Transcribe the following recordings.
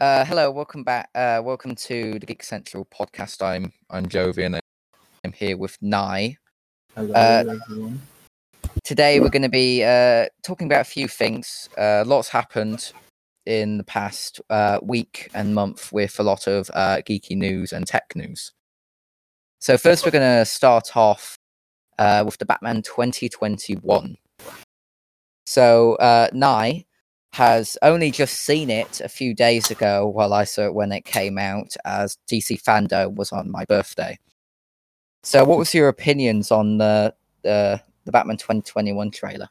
Uh, hello, welcome back. Uh, welcome to the Geek Central podcast. I'm I'm Jovi, and I'm here with Nye. Hello, Uh, everyone. Today we're going to be uh, talking about a few things. Uh, lots happened in the past uh, week and month with a lot of uh, geeky news and tech news. So first, we're going to start off uh, with the Batman 2021. So uh, Nye has only just seen it a few days ago, while I saw it when it came out, as DC FanDome was on my birthday. So, what was your opinions on the the, the Batman 2021 trailer?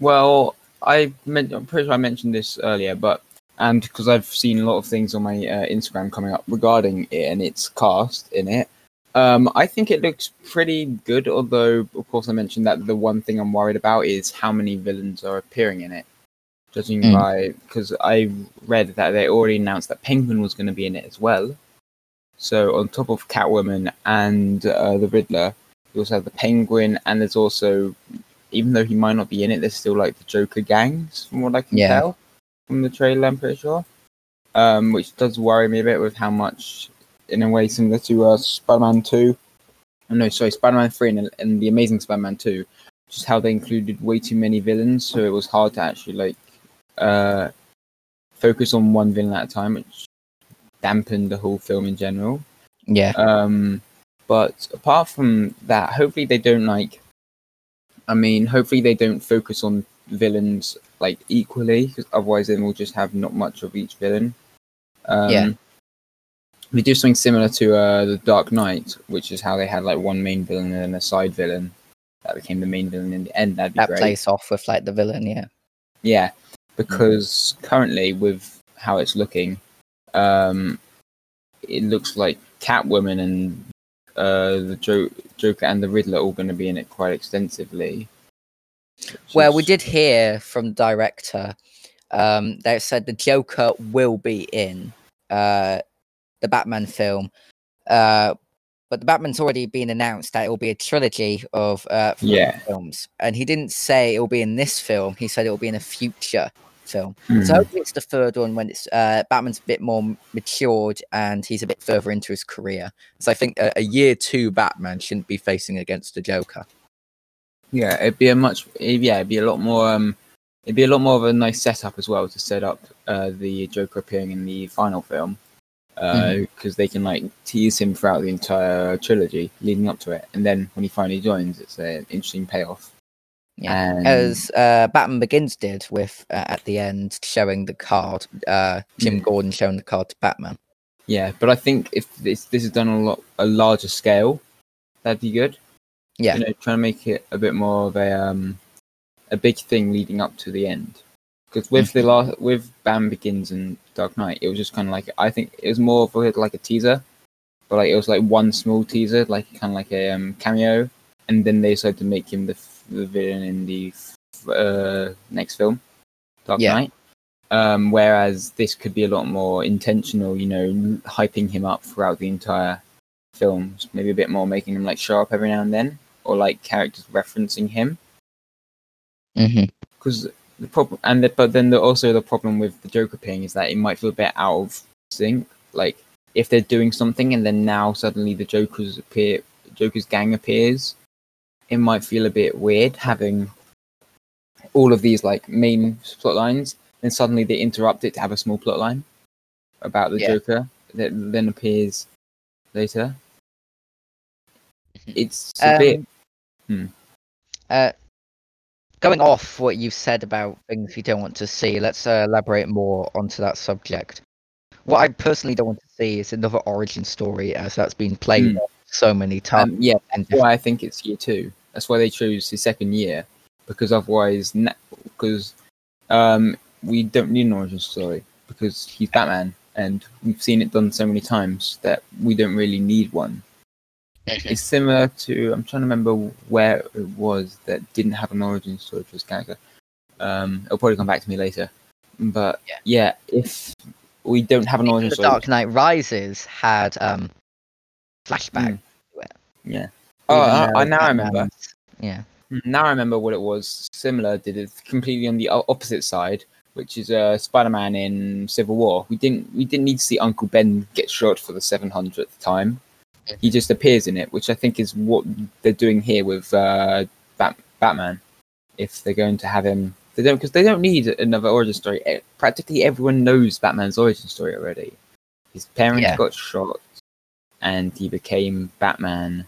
Well, I meant, I'm pretty sure I mentioned this earlier, but and because I've seen a lot of things on my uh, Instagram coming up regarding it and its cast in it, um, I think it looks pretty good. Although, of course, I mentioned that the one thing I'm worried about is how many villains are appearing in it. Judging Mm. by because I read that they already announced that Penguin was going to be in it as well. So on top of Catwoman and uh, the Riddler, you also have the Penguin, and there's also even though he might not be in it, there's still like the Joker gangs, from what I can Yeah. tell from the trailer. I'm pretty sure, um, which does worry me a bit with how much, in a way, similar to uh, Spider-Man Two. Oh, no, sorry, Spider-Man Three and, and the Amazing Spider-Man Two, just how they included way too many villains, so it was hard to actually like uh, focus on one villain at a time, which dampened the whole film in general. Yeah, Um, but apart from that, hopefully they don't like. I mean, hopefully they don't focus on villains like equally, because otherwise then we'll just have not much of each villain. Um, Yeah. We do something similar to uh, the Dark Knight, which is how they had like one main villain and then a side villain that became the main villain in the end. That'd be that great. plays off with like the villain. Yeah, Yeah, because currently with how it's looking, um, it looks like Catwoman and uh, the jo- Joker and the Riddler are all going to be in it quite extensively. Well, we did hear from the director um, that said the Joker will be in uh, the Batman film, uh, but the Batman's already been announced that it will be a trilogy of uh, Yeah. films, and he didn't say it will be in this film. He said it will be in a future film. Hmm. So hopefully it's the third one when it's uh, Batman's a bit more matured and he's a bit further into his career. So I think a, a year two Batman shouldn't be facing against the Joker. Yeah, it'd be a much. Yeah, it'd be a lot more. Um, it'd be a lot more of a nice setup as well to set up uh, the Joker appearing in the final film, because they can like tease him throughout the entire trilogy leading up to it, and then when he finally joins, it's an interesting payoff. Yeah. And- As uh, Batman Begins did with uh, at the end showing the card, uh, Jim Yeah. Gordon showing the card to Batman. Yeah, but I think if this this is done on a lot a larger scale, that'd be good. Yeah. you know, trying to make it a bit more of a um a big thing leading up to the end. Because with the last with Batman Begins and Dark Knight, it was just kind of like I think it was more of a, like a teaser, but like it was like one small teaser, like kind of like a um, cameo, and then they decided to make him the, the villain in the uh, next film, Dark Yeah. Knight. Um, whereas this could be a lot more intentional, you know, hyping him up throughout the entire films, maybe a bit more making him like show up every now and then, or like characters referencing him. Mm-hmm. Because the problem, and the, but then the, also the problem with the Joker appearing is that it might feel a bit out of sync. Like if they're doing something and then now suddenly the Joker's appear, Joker's gang appears, it might feel a bit weird having all of these like main plot lines, then suddenly they interrupt it to have a small plot line about the Yeah. Joker that then appears later. It's a bit Um, Uh, going off what you've said about things you don't want to see, let's uh, elaborate more onto that subject. What I personally don't want to see is another origin story, as that's been played Hmm. so many times. Um, yeah, and why I think it's year two. That's why they chose his second year, because otherwise, because um, we don't need an origin story because he's Batman, and we've seen it done so many times that we don't really need one. It's similar to I'm trying to remember where it was that didn't have an origin story for his character. Um, it'll probably come back to me later, but Yeah. yeah, if we don't have an origin the story, Dark Knight Rises had um, flashback. yeah. Oh, I, I now I remember. Batman's- Yeah. Now I remember what it was. Similar did it completely on the opposite side which is uh, Spider-Man in Civil War. We didn't we didn't need to see Uncle Ben get shot for the seven hundredth time. He just appears in it, which I think is what they're doing here with uh, Bat- Batman. If they're going to have him, they don't because they don't need another origin story. Practically everyone knows Batman's origin story already. His parents Yeah. got shot, and he became Batman.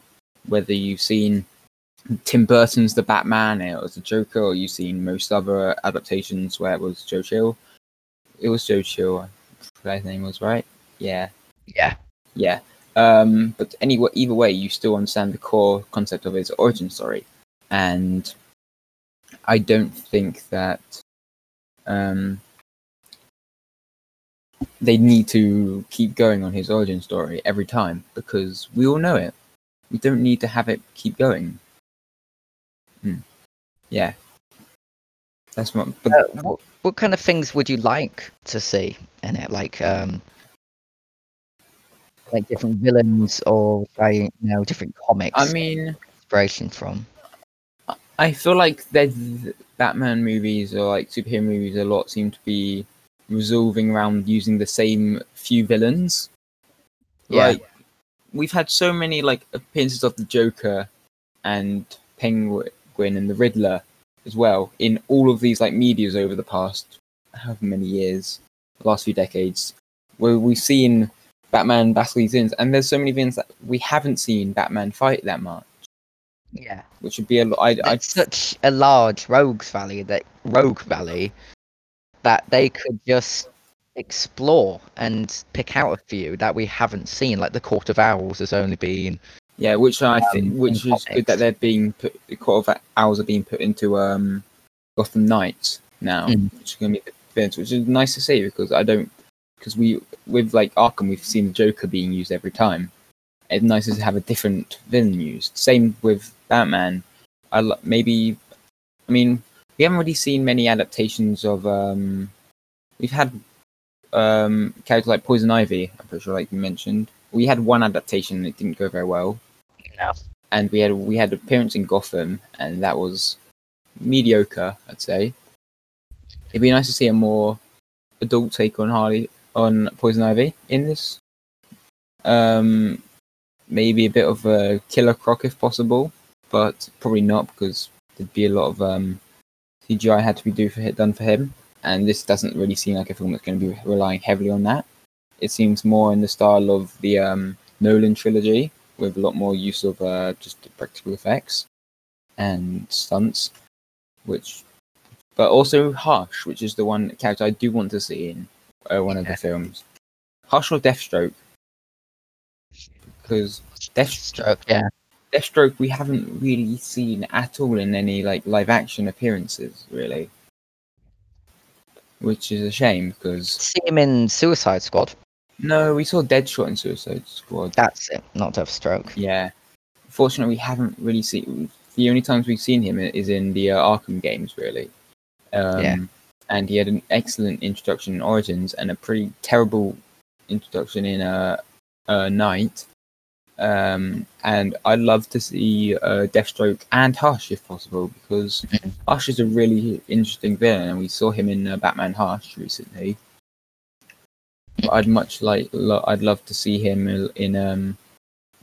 Whether you've seen Tim Burton's The Batman, it was the Joker, or you've seen most other adaptations where it was Joe Chill. It was Joe Chill. His name was right. Yeah, Yeah. yeah. Um, but anyway, either way, you still understand the core concept of his origin story, and I don't think that um, they need to keep going on his origin story every time because we all know it. We don't need to have it keep going. Hmm. Yeah, that's what. But Uh, what, what kind of things would you like to see in it? Like, um, like different villains or like, you know, different comics. I mean, inspiration from. I feel like there's Batman movies or like superhero movies a lot seem to be resolving around using the same few villains. Yeah. Like we've had so many like appearances of the Joker and Penguin and the Riddler as well in all of these like medias over the past however many years, the last few decades, where we've seen Batman battle these villains, and there's so many villains that we haven't seen Batman fight that much, Yeah. which would be a lot. I, I It's such a large rogues valley that rogue valley that they could just explore and pick out a few that we haven't seen. Like the Court of Owls has only been Yeah, which I think, um, which is good that they're being put. The Court of Owls are being put into um, Gotham Knights now, Mm. which is going to be which is nice to see because I don't because we with like Arkham we've seen the Joker being used every time. It's nice to have a different villain used. Same with Batman. I lo- maybe, I mean, we haven't really seen many adaptations of. um We've had um characters like Poison Ivy. I'm pretty sure, like you mentioned. We had one adaptation and it didn't go very well no. and we had we had appearance in Gotham, and that was mediocre, I'd say. It'd be nice to see a more adult take on Harley on Poison Ivy in this. Um, maybe a bit of a Killer Croc if possible, but probably not because there'd be a lot of um, CGI had to be do for done for him, and this doesn't really seem like a film that's going to be relying heavily on that. It seems more in the style of the um, Nolan trilogy, with a lot more use of uh, just the practical effects and stunts, which, but also Hush, which is the one character I do want to see in uh, one of the films. Hush or Deathstroke, because Deathstroke, yeah. Deathstroke we haven't really seen at all in any like live action appearances, really, which is a shame because See him in Suicide Squad. no, we saw Deadshot in Suicide Squad. That's it, not Deathstroke. Yeah. Fortunately, we haven't really seen. The only times we've seen him is in the uh, Arkham games, really. Um, Yeah. And he had an excellent introduction in Origins and a pretty terrible introduction in uh, uh, Knight. Um, and I'd love to see uh, Deathstroke and Hush if possible because Mhm. Hush is a really interesting villain, and we saw him in uh, Batman Hush recently. But I'd much like, lo- I'd love to see him in- in um,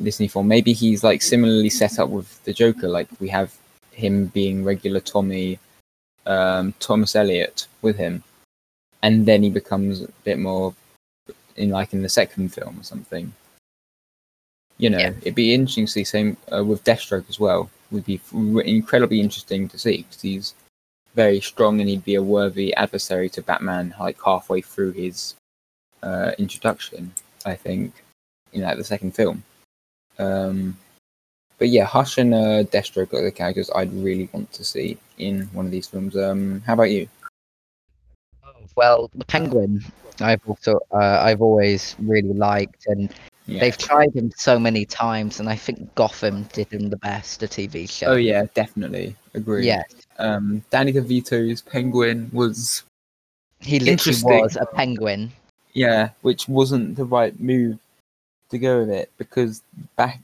Disney form. Maybe he's like similarly set up with the Joker, like we have him being regular Tommy, um, Thomas Elliot with him, and then he becomes a bit more in like in the second film or something. You know, Yeah. it'd be interesting to see same uh, with Deathstroke as well. Would be incredibly interesting to see because he's very strong and he'd be a worthy adversary to Batman like halfway through his uh, introduction. I think in like the second film. Um, but yeah, Hush and uh, Deathstroke are the characters I'd really want to see in one of these films. Um, how about you? Well, the Penguin, I've also uh, I've always really liked, and Yeah. they've tried him so many times, and I think Gotham did him the best, a TV show. Oh yeah, definitely agree. yeah. Um, Danny DeVito's Penguin was He literally was a penguin. yeah, which wasn't the right move to go with it because back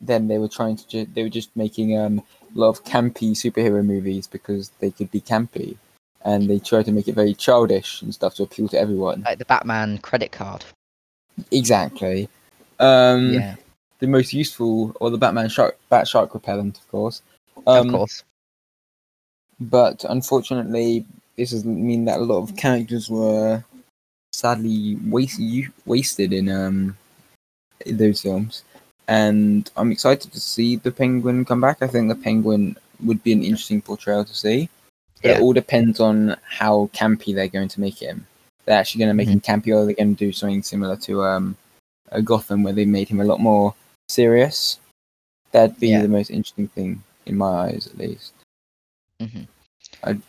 then they were trying to ju- they were just making um a lot of campy superhero movies because they could be campy, and they tried to make it very childish and stuff to appeal to everyone. Like the Batman credit card. Exactly. Um, yeah, The most useful, or the Batman shark, Bat Shark repellent, of course. Um, of course. But unfortunately, this doesn't mean that a lot of characters were sadly waste, wasted in um in those films. And I'm excited to see the Penguin come back. I think the Penguin would be an interesting portrayal to see. But Yeah. It all depends on how campy they're going to make him. They're actually going to make him campy, or they're going to do something similar to um, a Gotham, where they made him a lot more serious. That'd be Yeah. the most interesting thing in my eyes, at least.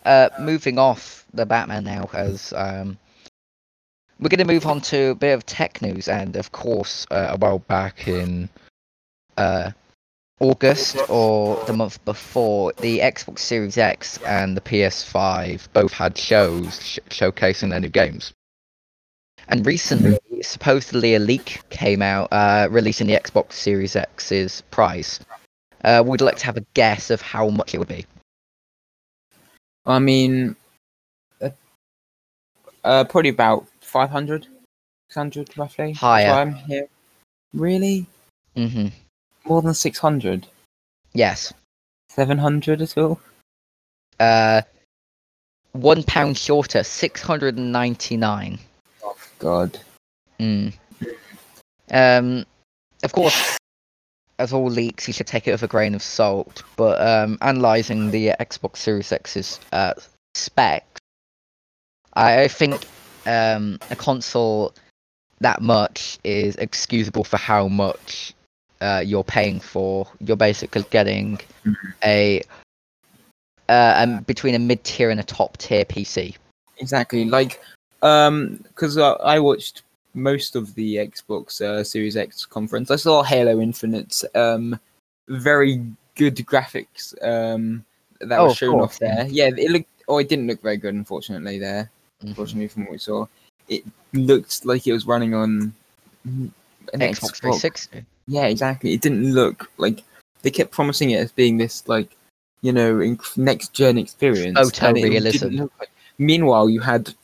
Uh, moving off the Batman now, as um, we're going to move on to a bit of tech news, and of course, uh, a while back in uh, August or the month before, the Xbox Series X and the PS5 both had shows sh- showcasing their new games. And recently, supposedly a leak came out uh, releasing the Xbox Series X's price. Uh, would like to have a guess of how much it would be? I mean, uh, uh probably about 500, 600 roughly. Higher. I'm here. Really? Mm-hmm. More than 600? Yes. 700 as well? Uh, one pound shorter, 699. God. Mm. Um, of course, as all leaks, you should take it with a grain of salt. But um, analyzing the Xbox Series X's uh, specs, I think um, a console that much is excusable for how much uh, you're paying for. You're basically getting a uh, um, between a mid tier and a top tier PC. Exactly. Like, because uh, I watched most of the Xbox uh, Series X conference. I saw Halo Infinite, um, very good graphics um, that Oh, was shown off there. Yeah, it looked. Oh, it didn't look very good, unfortunately. There, Mhm. unfortunately, from what we saw, it looked like it was running on an Xbox 360. Yeah, exactly. It didn't look like they kept promising it as being this like you know inc- next gen experience. Photo and it realism. like- Meanwhile, you had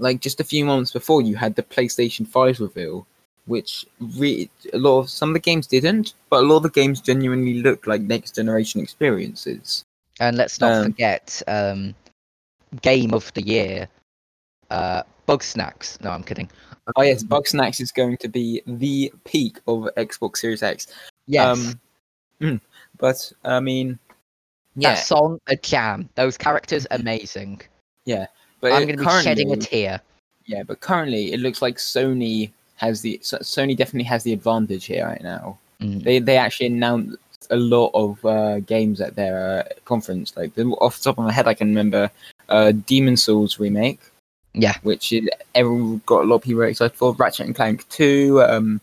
like just a few months before you had the PlayStation Five reveal, which re- a lot of some of the games didn't, but a lot of the games genuinely looked like next generation experiences. And let's not Um, forget um, game of the year, uh, Bugsnax. No, I'm kidding. Oh yes, Bugsnax is going to be the peak of Xbox Series X. Yes, Um, mm, but I mean, that yeah, song a jam. Those characters amazing. But I'm going to be shedding a tear. Yeah, but currently it looks like Sony has the Sony definitely has the advantage here right now. Mm. They they actually announced a lot of uh, games at their uh, conference. Like off the top of my head, I can remember uh, Demon's Souls remake. Yeah. which is everyone got a lot of people excited for. Ratchet and Clank Two, um,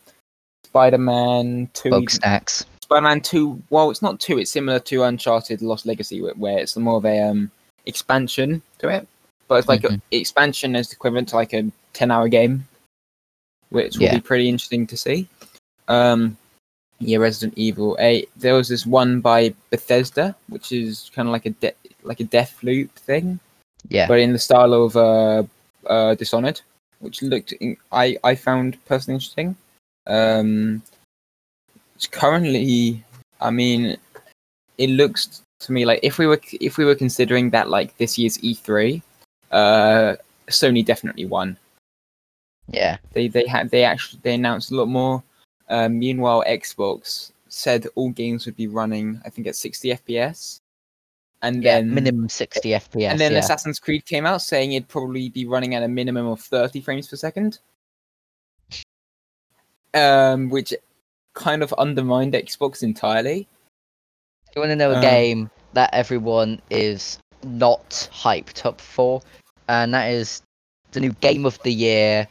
Spider Man Two, Bug Spider Man Two. Well, it's not two. It's similar to Uncharted Lost Legacy, where, where it's more of a um, expansion to it. But it's like Mhm. an expansion is equivalent to like a ten-hour game, which will Yeah. be pretty interesting to see. Um, yeah, Resident Evil Eight. There was this one by Bethesda, which is kind of like a de- like a Deathloop thing, Yeah. but in the style of uh, uh, Dishonored, which looked in- I I found personally interesting. Um, it's currently, I mean, it looks to me like if we were if we were considering that like this year's E3, uh, Sony definitely won. Yeah. They they had they actually they announced a lot more. Uh, meanwhile, Xbox said all games would be running, I think, at 60 FPS, and Yeah. then Minimum 60 FPS. and then yeah. Assassin's Creed came out saying it'd probably be running at a minimum of 30 frames per second. Um, which kind of undermined Xbox entirely. you want to know a um, game that everyone is not hyped up for? And that is the new Game of the Year,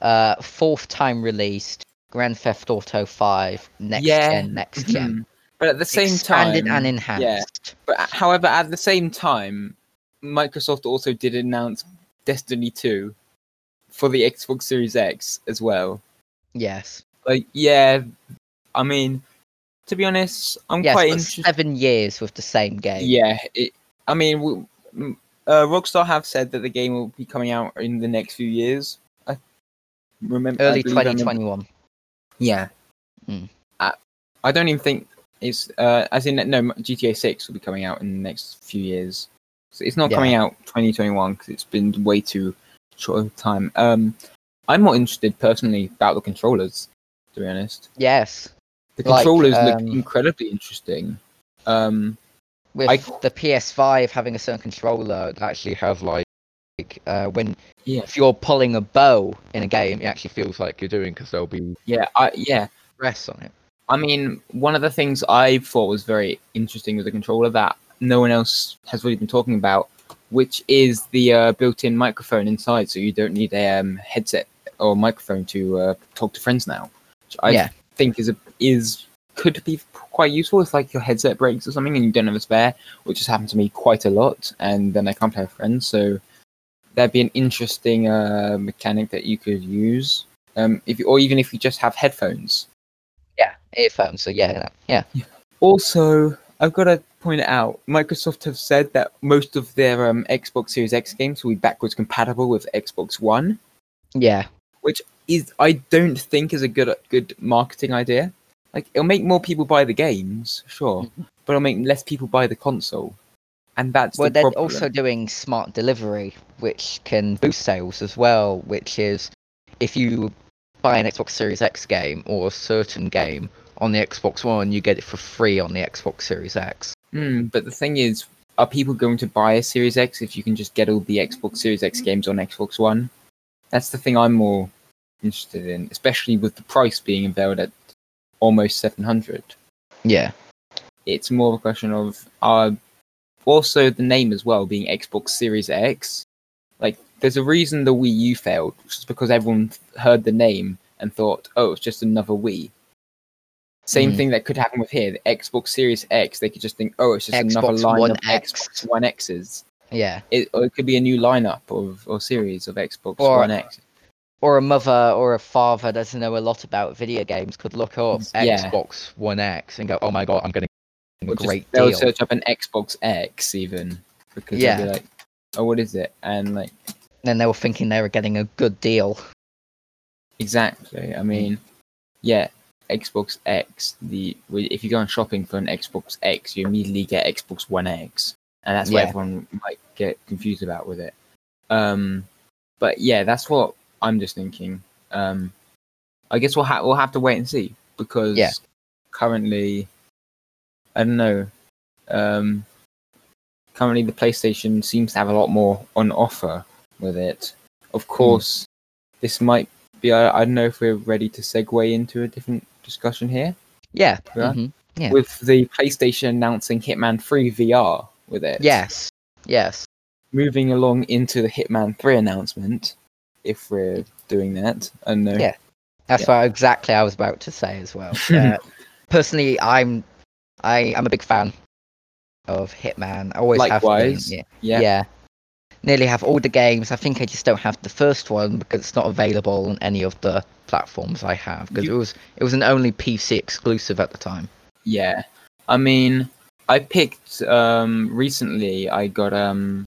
uh, fourth time released, Grand Theft Auto 5, next Yeah. gen, next gen. Mhm. But at the same Expanded time, and enhanced. Yeah. but however, at the same time, Microsoft also did announce Destiny 2 for the Xbox Series X as well. Yes. Like, yeah, I mean, to be honest, I'm Yes, quite interested. seven years with the same game. Yeah, it, I mean, w- m- uh, Rockstar have said that the game will be coming out in the next few years. I remember Early I remember- 2021. Yeah. Mm. Uh, I don't even think it's uh, as in no GTA Six will be coming out in the next few years. So it's not Yeah. coming out 2021 because it's been way too short of time. Um, I'm more interested personally about the controllers. To be honest, Yes. the Like, controllers look um, incredibly interesting. Um, With I- the PS5 having a certain controller that actually have like, uh, when Yeah. if you're pulling a bow in a game, it actually feels like you're doing because there'll be yeah, I, yeah. stress on it. I mean, one of the things I thought was very interesting with the controller that no one else has really been talking about, which is the uh, built-in microphone inside, so you don't need a um, headset or microphone to uh, talk to friends now. Which I Yeah. think is a is could be quite useful if like your headset breaks or something and you don't have a spare, which has happened to me quite a lot, and then I can't play with friends. So that'd be an interesting uh, mechanic that you could use, um, if you, or even if you just have headphones. Yeah, earphones. So yeah, yeah. Also, I've got to point it out. Microsoft have said that most of their um, Xbox Series X games will be backwards compatible with Xbox One. Yeah. Which is I don't think is a good good marketing idea. Like it'll make more people buy the games, sure, but it'll make less people buy the console, and that's Well, the they're problem. also doing smart delivery, which can boost sales as well. Which is, if you buy an Xbox Series X game or a certain game on the Xbox One, you get it for free on the Xbox Series X. Hmm, but the thing is, are people going to buy a Series X if you can just get all the Xbox Series X games on Xbox One? That's the thing I'm more interested in, especially with the price being unveiled at almost 700. Yeah. It's more of a question of uh, also the name as well being Xbox Series X. Like, there's a reason the Wii U failed, which is because everyone heard the name and thought, oh, it's just another Wii. Same Mm. thing that could happen with here. The Xbox Series X, they could just think, oh, it's just another line One of X. Xbox One X's. Yeah. It, or it could be a new lineup of or series of Xbox Or- One X. Or a mother or a father doesn't know a lot about video games could look up Yeah. Xbox One X and go, "Oh my god, I'm getting a Or great they'll deal." search up an Xbox X even because Yeah. they'll be like, oh, what is it? And like, then they were thinking they were getting a good deal. exactly. I mean, yeah, Xbox X. The if you go on shopping for an Xbox X, you immediately get Xbox One X, and that's what Yeah. everyone might get confused about with it. Um, but yeah, that's what I'm just thinking. Um, I guess we'll ha- we'll have to wait and see because Yeah. currently, I don't know. Um, currently, the PlayStation seems to have a lot more on offer with it. Of course, this might be. I, I don't know if we're ready to segue into a different discussion here Yeah. Mhm. Yeah. with the PlayStation announcing Hitman 3 VR with it. Yes. Yes. Moving along into the Hitman 3 announcement, if we're doing that. Know. Yeah. That's what exactly I was about to say as well. Uh, personally, I'm I I'm a big fan of Hitman. I always Likewise. have been. Yeah. Yeah. yeah. Nearly have all the games. I think I just don't have the first one because it's not available on any of the platforms I have because You- it was it was an only PC exclusive at the time. Yeah. I mean, I picked um recently I got um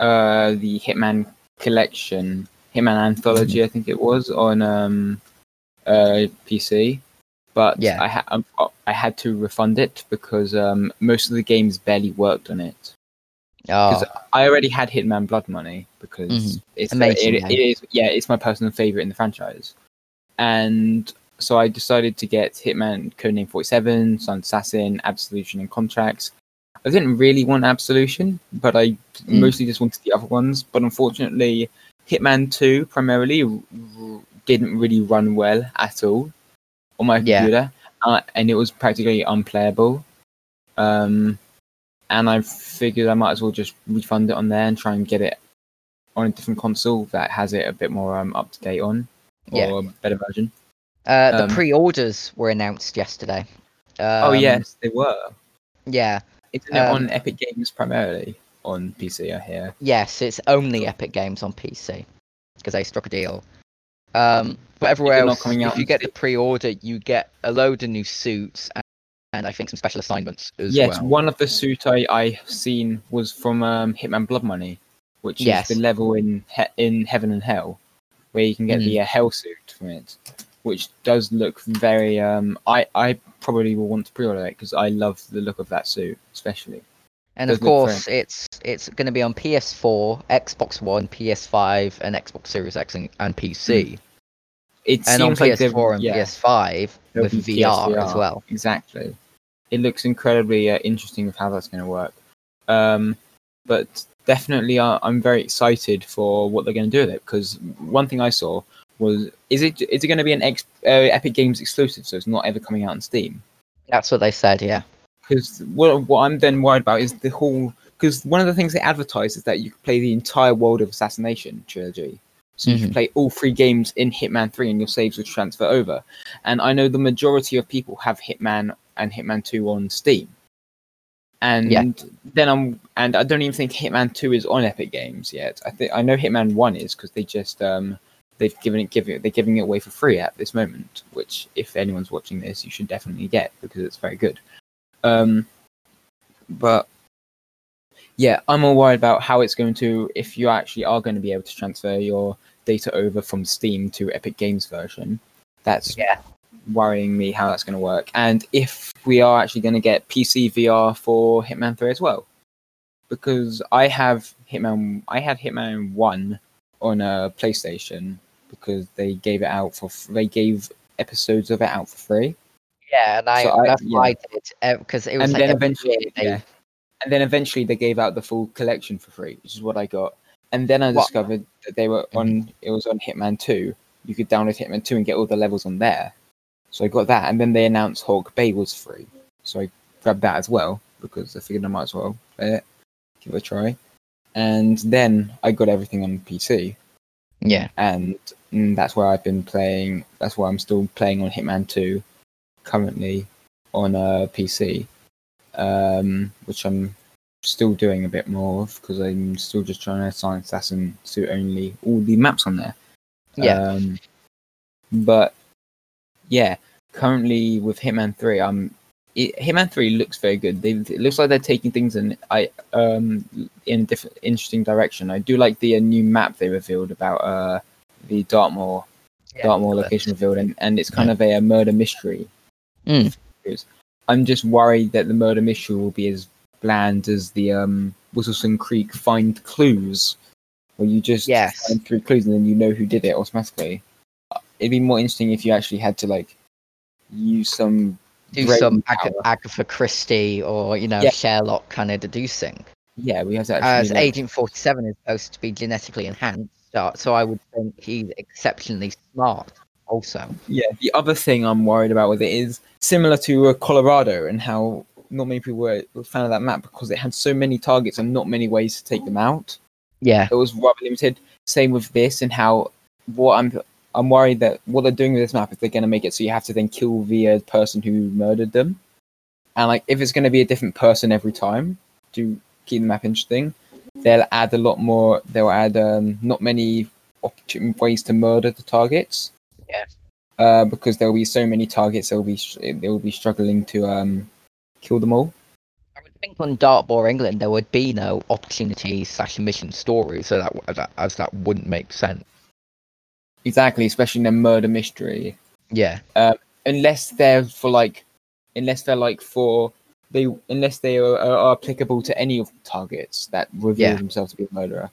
uh the Hitman collection, Hitman Anthology Mm-hmm. I think it was on um uh PC. But Yeah. I ha- um, I had to refund it because um most of the games barely worked on it. Oh, 'Cause I already had Hitman Blood Money because Mhm. it's Amazing it, it is yeah it's my personal favorite in the franchise, and so I decided to get Hitman Codename Forty Seven, Silent Assassin, Absolution, and Contracts. I didn't really want Absolution, but I Mm. mostly just wanted the other ones. But unfortunately, Hitman Two primarily r- didn't really run well at all on my Yeah. computer, uh, and it was practically unplayable. Um, and I figured I might as well just refund it on there and try and get it on a different console that has it a bit more um, up to date on or Yeah. a better version. uh, the um, pre-orders were announced yesterday. oh Um, yes, they were. Yeah. Isn't um, on Epic Games primarily on PC? I hear. Yes, it's only Epic Games on PC because they struck a deal. Um, but everywhere else, coming out if you get the pre-order, you get a load of new suits and I think some special assignments as yes, well. one of the suit I I seen was from um, Hitman Blood Money, which Yes. is the level in he- in Heaven and Hell, where you can get Mm. the uh, Hell suit from it, which does look very. Um, I I probably will want to pre-order it because I love the look of that suit, especially. And of course, it's it's going to be on PS4, Xbox One, PS5, and Xbox Series X and, and PC. It And on seems like PS4 and yeah, PS5 there'll with VR, as well. Exactly. It looks incredibly uh, interesting with how that's going to work. Um, but definitely, uh, I'm very excited for what they're going to do with it because one thing I saw was is it is it going to be an ex, uh, Epic Games exclusive, so it's not ever coming out on Steam? That's what they said. Yeah. Because what what I'm then worried about is the whole because one of the things they advertise is that you can play the entire World of Assassination trilogy. So you can play all three games in Hitman 3 and your saves will transfer over. And I know the majority of people have Hitman and Hitman 2 on Steam. And Yeah. then I'm and I don't even think Hitman 2 is on Epic Games yet. I think I know Hitman 1 is because they just um they've given it giving they're giving it away for free at this moment, which if anyone's watching this, you should definitely get because it's very good. Um but yeah, I'm more worried about how it's going to if you actually are going to be able to transfer your data over from Steam to Epic Games version. That's Yeah. worrying me how that's going to work, and if we are actually going to get PC VR for Hitman 3 as well, because I have Hitman, I had Hitman 1 on a PlayStation because they gave it out for they gave episodes of it out for free, Yeah, and I, So I- that's yeah. why I did because it was and like then eventually, yeah. and then eventually they gave out the full collection for free, which is what I got. And then I What? discovered that they were on. It was on Hitman Two. You could download Hitman Two and get all the levels on there. So I got that, and then they announced Hawke's Bay was free. So I grabbed that as well because I figured I might as well play it, give it a try. And then I got everything on PC, yeah. and mm, that's where I've been playing. That's why I'm still playing on Hitman Two, currently on a PC, um, which I'm still doing a bit more of because I'm still just trying to assign assassin suit only all the maps on there. Yeah. Um, but yeah, currently with Hitman Three, I'm it, Hitman Three looks very good. They, it looks like they're taking things in I um in a different interesting direction. I do like the uh, new map they revealed about uh the Dartmoor yeah. Dartmoor location revealed, and, and it's kind of a, uh murder mystery. Mm. I'm just worried that the murder mystery will be as bland as the um, Whittleton Creek find clues, where you just Yes. find three clues and then you know who did it automatically. Uh, It'd be more interesting if you actually had to like use some Do some. Ag- Agatha Christie or you know Yeah. Sherlock kind of deducing. Yeah, we have to As actually. like- Agent Forty Seven is supposed to be genetically enhanced, so I would think he's exceptionally smart. Also, Yeah, the other thing I'm worried about with it is similar to uh, Colorado and how not many people were a fan of that map because it had so many targets and not many ways to take them out. yeah, It was rather limited. Same with this and how what I'm I'm worried that what they're doing with this map is they're going to make it so you have to then kill the uh, person who murdered them, and like if it's going to be a different person every time to keep the map interesting, they'll add a lot more. They'll add um, not many ways to murder the targets. Yeah. Uh, because there will be so many targets, they'll be they will be struggling to um kill them all. I would think on Dartmoor, England, there would be no opportunity slash mission story, so that, that as that wouldn't make sense. Exactly, especially in a murder mystery. Yeah, unless they're for like unless they're like for they unless they are, are applicable to any of the targets that reveal Yeah. themselves to be a murderer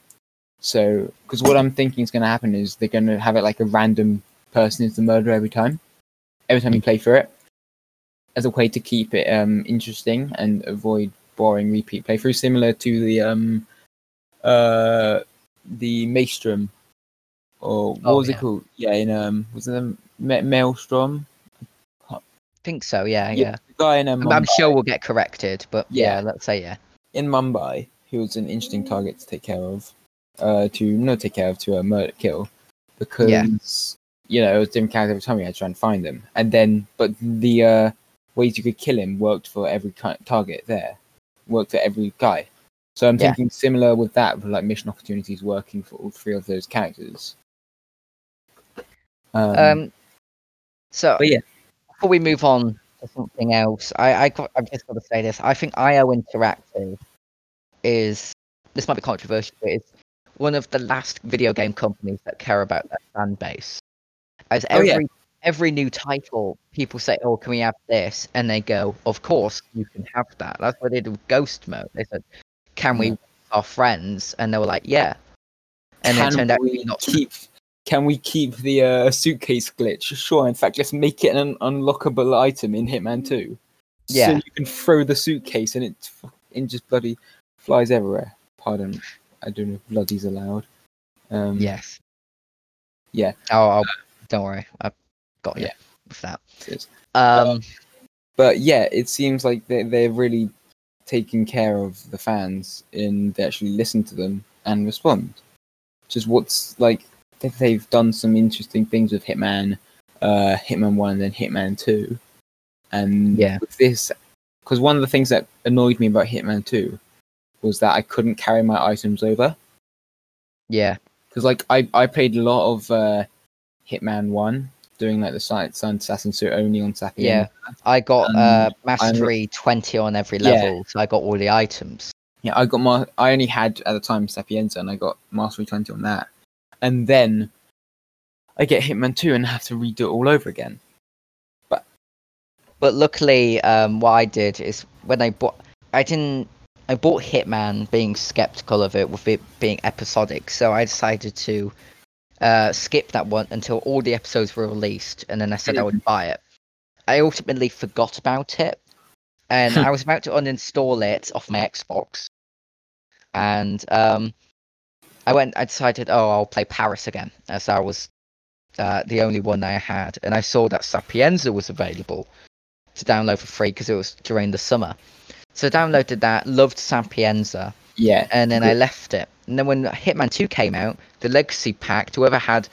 so because what i'm thinking is going to happen is they're going to have it like a random person is the murderer every time every time you play through it as a way to keep it um interesting and avoid boring repeat playthroughs, similar to the um uh the maelstrom or what Oh, was yeah. it called yeah in um was it the Ma- maelstrom I think so. Yeah, Yeah, yeah. guy in um, I'm, sure we'll get corrected, but yeah, Yeah. let's say yeah. in Mumbai, he was an interesting target to take care of, uh, to not take care of, to uh, murder kill, because you know it was different characters every time you had to try and find them, and then but the uh, ways you could kill him worked for every target there, worked for every guy. So I'm Yeah. thinking similar with that, with like mission opportunities working for all three of those characters. Um, Um, so yeah, before we move on to something else. I, I got, I've just got to say this. I think IO Interactive is this might be controversial, but it's one of the last video game companies that care about their fan base. As Oh, every yeah. every new title, people say, "Oh, can we have this?" and they go, "Of course, you can have that." That's what they did with Ghost Mode. They said, "Can we, Yeah. our friends?" And they were like, "Yeah." And then it turned out we not. keep? Can we keep the uh, suitcase glitch? Sure. In fact, let's make it an unlockable item in Hitman Two. Yeah. So you can throw the suitcase and it, it just bloody flies everywhere. Pardon, I don't know if bloody's allowed. Um, Yes. Yeah. Oh, I'll, don't worry. I've got you Yeah. with that. is. Um. But yeah, it seems like they they're really taking care of the fans and they actually listen to them and respond. Just what's like they- they've done some interesting things with Hitman, uh, Hitman One and then Hitman Two, and Yeah. with this, because one of the things that annoyed me about Hitman Two was that I couldn't carry my items over. yeah. Because like I I played a lot of uh, Hitman One, doing like the Silent Sun Assassin suit only on Sapienza. Yeah. I got Um, uh, I'm- mastery 20 on every Yeah. level, so I got all the items. Yeah, I got my. I only had at the time Sapienza, and I got Mastery Twenty on that, and then I get Hitman Two and have to redo it all over again. But but luckily, um, what I did is when I bought, I didn't, I bought Hitman being skeptical of it with it being episodic, so I decided to uh, skip that one until all the episodes were released, and then I said I would buy it. I ultimately forgot about it, and I was about to uninstall it off my Xbox, and um, I went. I decided, oh, I'll play Paris again, as I was uh, the only one I had, and I saw that Sapienza was available to download for free because it was during the summer. So I downloaded that, loved Sapienza, Yeah, and then I left it. And then when Hitman 2 came out, the Legacy Pack, whoever had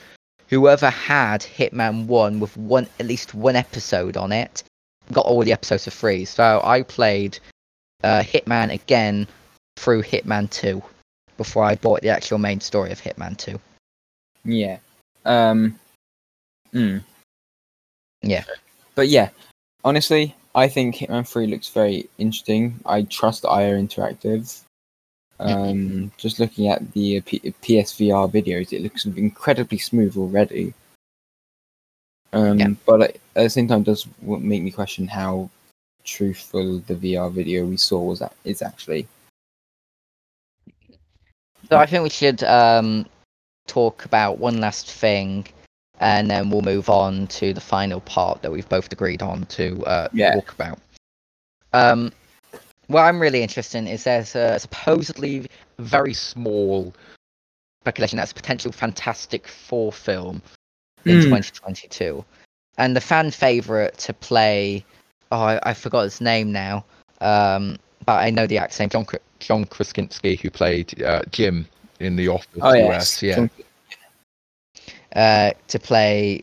whoever had Hitman 1 with one at least one episode on it, got all the episodes for free. So I played uh, Hitman again through Hitman 2 before I bought the actual main story of Hitman 2. yeah. Um, mm. Yeah. but yeah, honestly, I think Hitman Three looks very interesting. I trust IO Interactive. Um, just looking at the uh, P- PSVR videos, it looks incredibly smooth already. Um, Yeah. but at the same time, it does make me question how truthful the VR video we saw was that is actually. So I think we should um, talk about one last thing, and then we'll move on to the final part that we've both agreed on to uh, Yeah. talk about. Um, what I'm really interested in is there's a supposedly very small speculation that's a potential Fantastic Four film in Hmm. 2022, and the fan favorite to play. Oh, I, I forgot his name now. Um, but I know the actor's name, John John Krasinski, who played uh, Jim in The Office Oh US. yes, Yeah. uh, to play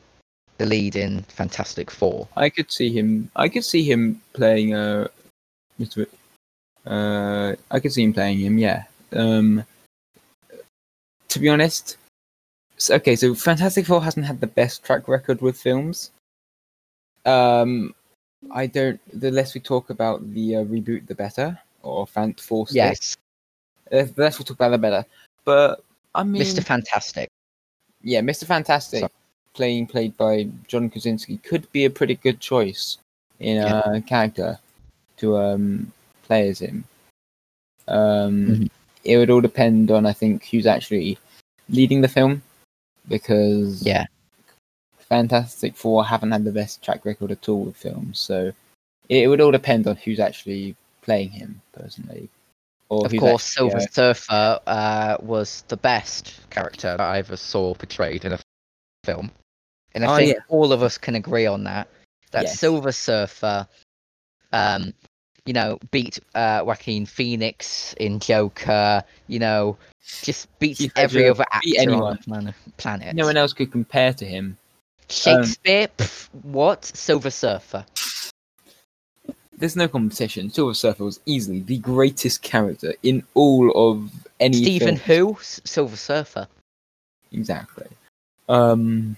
the lead in Fantastic Four. I could see him. I could see him playing uh, Mr. Uh, I could see him playing him. Yeah. Um, to be honest, s- okay. So Fantastic Four hasn't had the best track record with films. Um, I don't. The less we talk about the uh, reboot, the better. Or Fant Four. Yes, Uh, the less we talk about, the better. But I mean, Mr. Fantastic. yeah, Mr. Fantastic, So- playing played by John Krasinski, could be a pretty good choice in Yeah. a character to um play as him. Um, Mhm. it would all depend on I think who's actually leading the film, because Yeah, Fantastic Four haven't had the best track record at all with films, so it would all depend on who's actually playing him personally. Or of course, actually, Silver uh, Surfer uh, was the best character That I ever saw portrayed in a film, and I Oh, think yeah. all of us can agree on that. That Yes. Silver Surfer, um, you know, beat uh, Joaquin Phoenix in Joker. You know, just beats every other actor beat on the planet. no one else could compare to him. Shakespeare, pff, what? Silver Surfer. There's no competition. Silver Surfer was easily the greatest character in all of any Stephen film. who? Silver Surfer. Exactly. Um,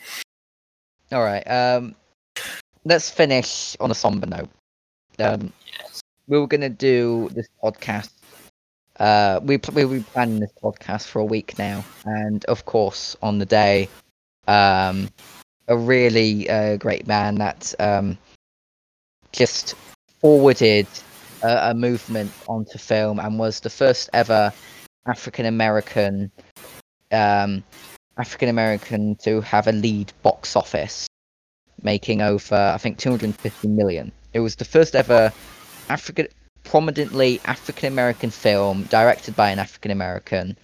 All right. Um, let's finish on a somber note. Um, Yes. We were gonna do this podcast. Uh, we we were planning this podcast for a week now, and of course, on the day, um, a really uh, great man that um, just forwarded a, a movement onto film and was the first ever African American um, African American to have a lead box office, making over I think 250 million. It was the first ever African prominently African American film directed by an African American.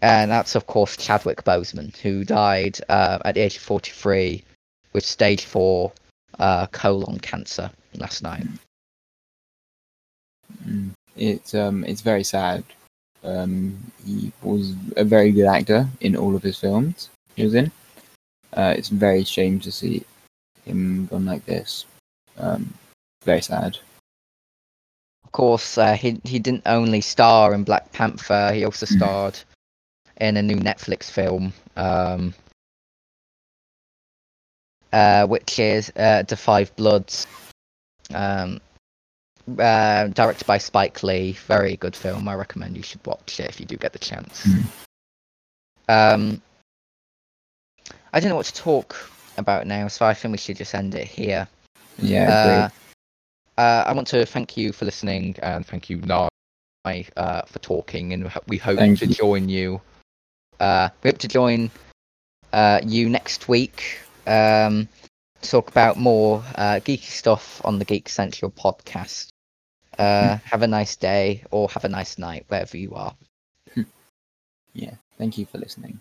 And that's of course Chadwick Boseman, who died uh, at the age of 43 with stage four uh, colon cancer last night. Mm. It's um it's very sad. Um, he was a very good actor in all of his films he was in. Uh, it's very shame to see him gone like this. Um, very sad. Of course, uh, he he didn't only star in Black Panther; he also Mhm. starred in a new Netflix film, um, uh, which is uh, *The Five Bloods*, um, uh, directed by Spike Lee. Very good film. I recommend you should watch it if you do get the chance. Mhm. Um, I don't know what to talk about now, so I think we should just end it here. Yeah, Uh, I want to thank you for listening And thank you, Nye. uh, for talking, and we hope Thank to you. join you. Uh, we hope to join uh, you next week. Um, to talk about more uh, geeky stuff on the Geek Central podcast. Uh, have a nice day or have a nice night wherever you are. Yeah. Thank you for listening.